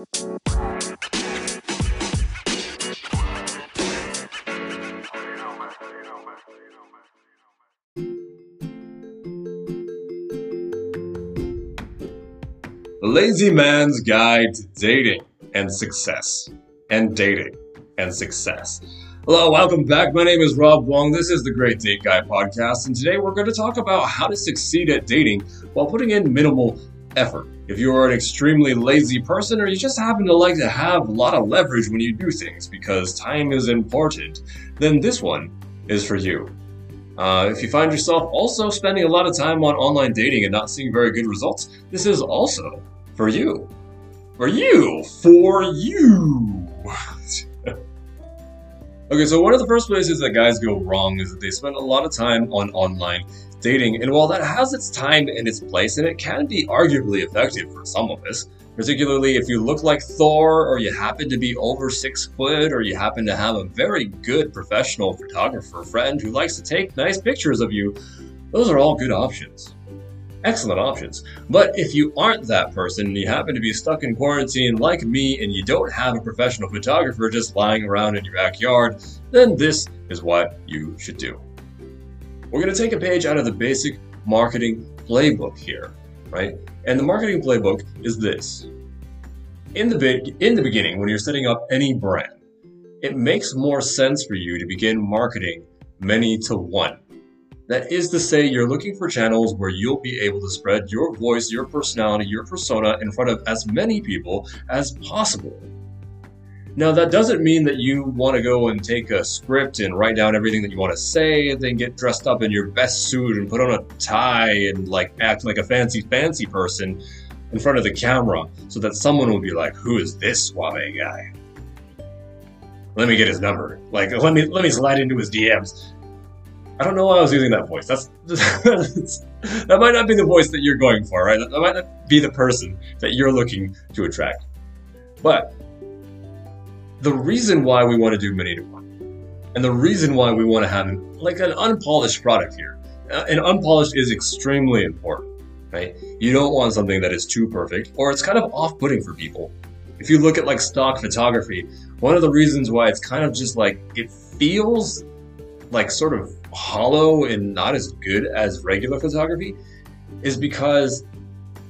The Lazy Man's Guide to Dating and Success. And Dating and Success. Hello, welcome back. My name is Rob Wong. This is the Great Date Guy podcast, and today we're going to talk about how to succeed at dating while putting in minimal effort. If you are an extremely lazy person or you just happen to like to have a lot of leverage when you do things because time is important, then this one is for you. Uh, if you find yourself also spending a lot of time on online dating and not seeing very good results, this is also for you. For you. For you. Okay, so one of the first places that guys go wrong is that they spend a lot of time on online dating. And while that has its time and its place, and it can be arguably effective for some of us, particularly if you look like Thor, or you happen to be over six foot, or you happen to have a very good professional photographer friend who likes to take nice pictures of you, those are all good options. Excellent options. But if you aren't that person and you happen to be stuck in quarantine like me and you don't have a professional photographer just lying around in your backyard, then this is what you should do. We're going to take a page out of the basic marketing playbook here, right? And the marketing playbook is this. In the in the beginning, when you're setting up any brand, it makes more sense for you to begin marketing many to one. That is to say, you're looking for channels where you'll be able to spread your voice, your personality, your persona in front of as many people as possible. Now, that doesn't mean that you want to go and take a script and write down everything that you want to say and then get dressed up in your best suit and put on a tie and like act like a fancy, fancy person in front of the camera so that someone will be like, who is this suave guy? Let me get his number. Like, let me let me slide into his DMs. I don't know why I was using that voice. That's that might not be the voice that you're going for, right? That might not be the person that you're looking to attract. But the reason why we want to do many to one, and the reason why we want to have like an unpolished product here, uh, and unpolished is extremely important, right? You don't want something that is too perfect, or it's kind of off-putting for people. If you look at like stock photography, one of the reasons why it's kind of just like it feels like sort of hollow and not as good as regular photography is because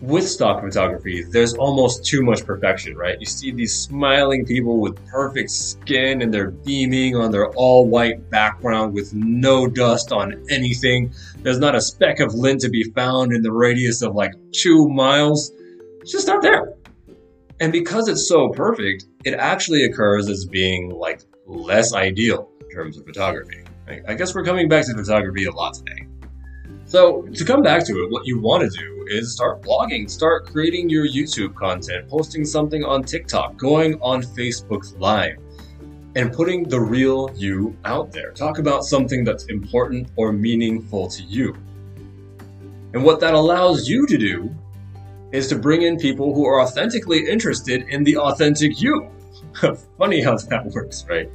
with stock photography, there's almost too much perfection, right? You see these smiling people with perfect skin and they're beaming on their all white background with no dust on anything. There's not a speck of lint to be found in the radius of like two miles. It's just not there. And because it's so perfect, it actually occurs as being like less ideal in terms of photography. I guess we're coming back to photography a lot today. So, to come back to it, what you want to do is start blogging, start creating your YouTube content, posting something on TikTok, going on Facebook Live, and putting the real you out there. Talk about something that's important or meaningful to you. And what that allows you to do is to bring in people who are authentically interested in the authentic you. Funny how that works, right?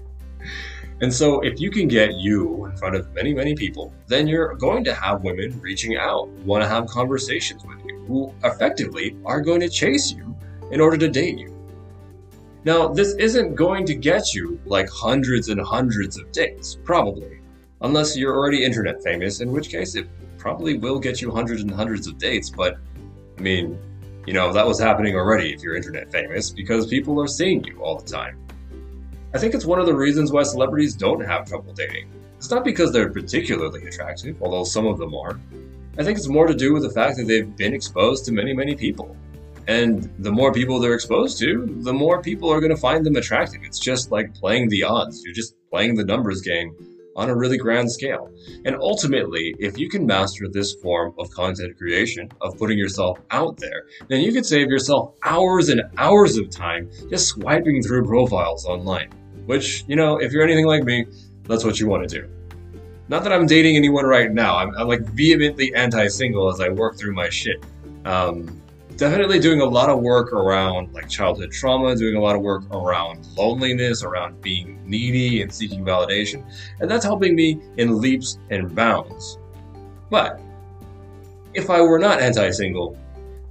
And so, if you can get you in front of many, many people, then you're going to have women reaching out, want to have conversations with you, who effectively are going to chase you in order to date you. Now, this isn't going to get you like hundreds and hundreds of dates, probably, unless you're already internet famous, in which case it probably will get you hundreds and hundreds of dates. But I mean, you know, that was happening already if you're internet famous because people are seeing you all the time. I think it's one of the reasons why celebrities don't have trouble dating. It's not because they're particularly attractive, although some of them are. I think it's more to do with the fact that they've been exposed to many, many people. And the more people they're exposed to, the more people are going to find them attractive. It's just like playing the odds. You're just playing the numbers game on a really grand scale. And ultimately, if you can master this form of content creation, of putting yourself out there, then you could save yourself hours and hours of time just swiping through profiles online. Which, you know, if you're anything like me, that's what you want to do. Not that I'm dating anyone right now. I'm, I'm like vehemently anti-single as I work through my shit. Um, definitely doing a lot of work around like childhood trauma, doing a lot of work around loneliness, around being needy and seeking validation, and that's helping me in leaps and bounds. But if I were not anti-single,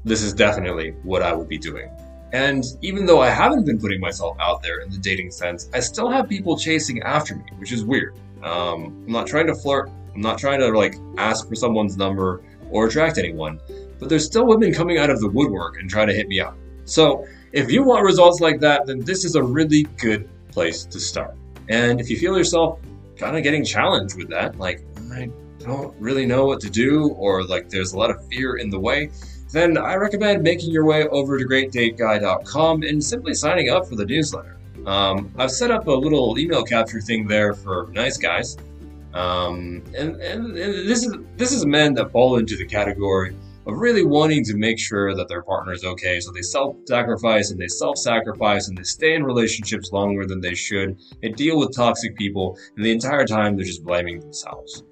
this is definitely what I would be doing. And even though I haven't been putting myself out there in the dating sense, I still have people chasing after me, which is weird. Um, I'm not trying to flirt. I'm not trying to like ask for someone's number or attract anyone. But there's still women coming out of the woodwork and trying to hit me up. So if you want results like that, then this is a really good place to start. And if you feel yourself kind of getting challenged with that, like I don't really know what to do, or like there's a lot of fear in the way, then I recommend making your way over to greatdateguy.com and simply signing up for the newsletter. Um, I've set up a little email capture thing there for nice guys. Um, and, and, and this is this is men that fall into the category of really wanting to make sure that their partner is okay. So they self-sacrifice and they self-sacrifice and they stay in relationships longer than they should and deal with toxic people. And the entire time they're just blaming themselves.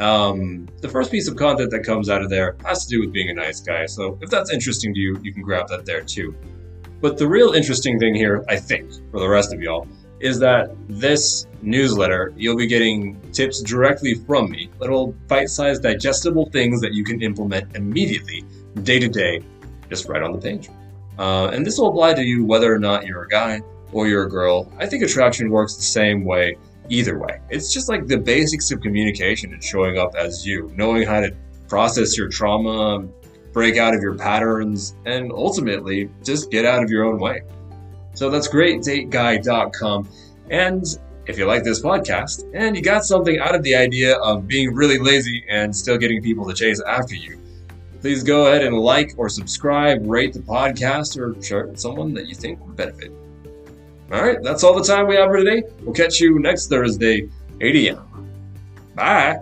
Um, the first piece of content that comes out of there has to do with being a nice guy. So if that's interesting to you, you can grab that there too. But the real interesting thing here, I think, for the rest of y'all, is that this newsletter, you'll be getting tips directly from me, little bite sized, digestible things that you can implement immediately, day to day, just right on the page. Uh, and this will apply to you whether or not you're a guy or you're a girl. I think attraction works the same way either way. It's just like the basics of communication and showing up as you, knowing how to process your trauma, break out of your patterns, and ultimately just get out of your own way. So that's greatdateguy.com. And if you like this podcast and you got something out of the idea of being really lazy and still getting people to chase after you, please go ahead and like or subscribe, rate the podcast, or share it with someone that you think would benefit. All right, that's all the time we have for today. We'll catch you next Thursday, 8 a.m. Bye.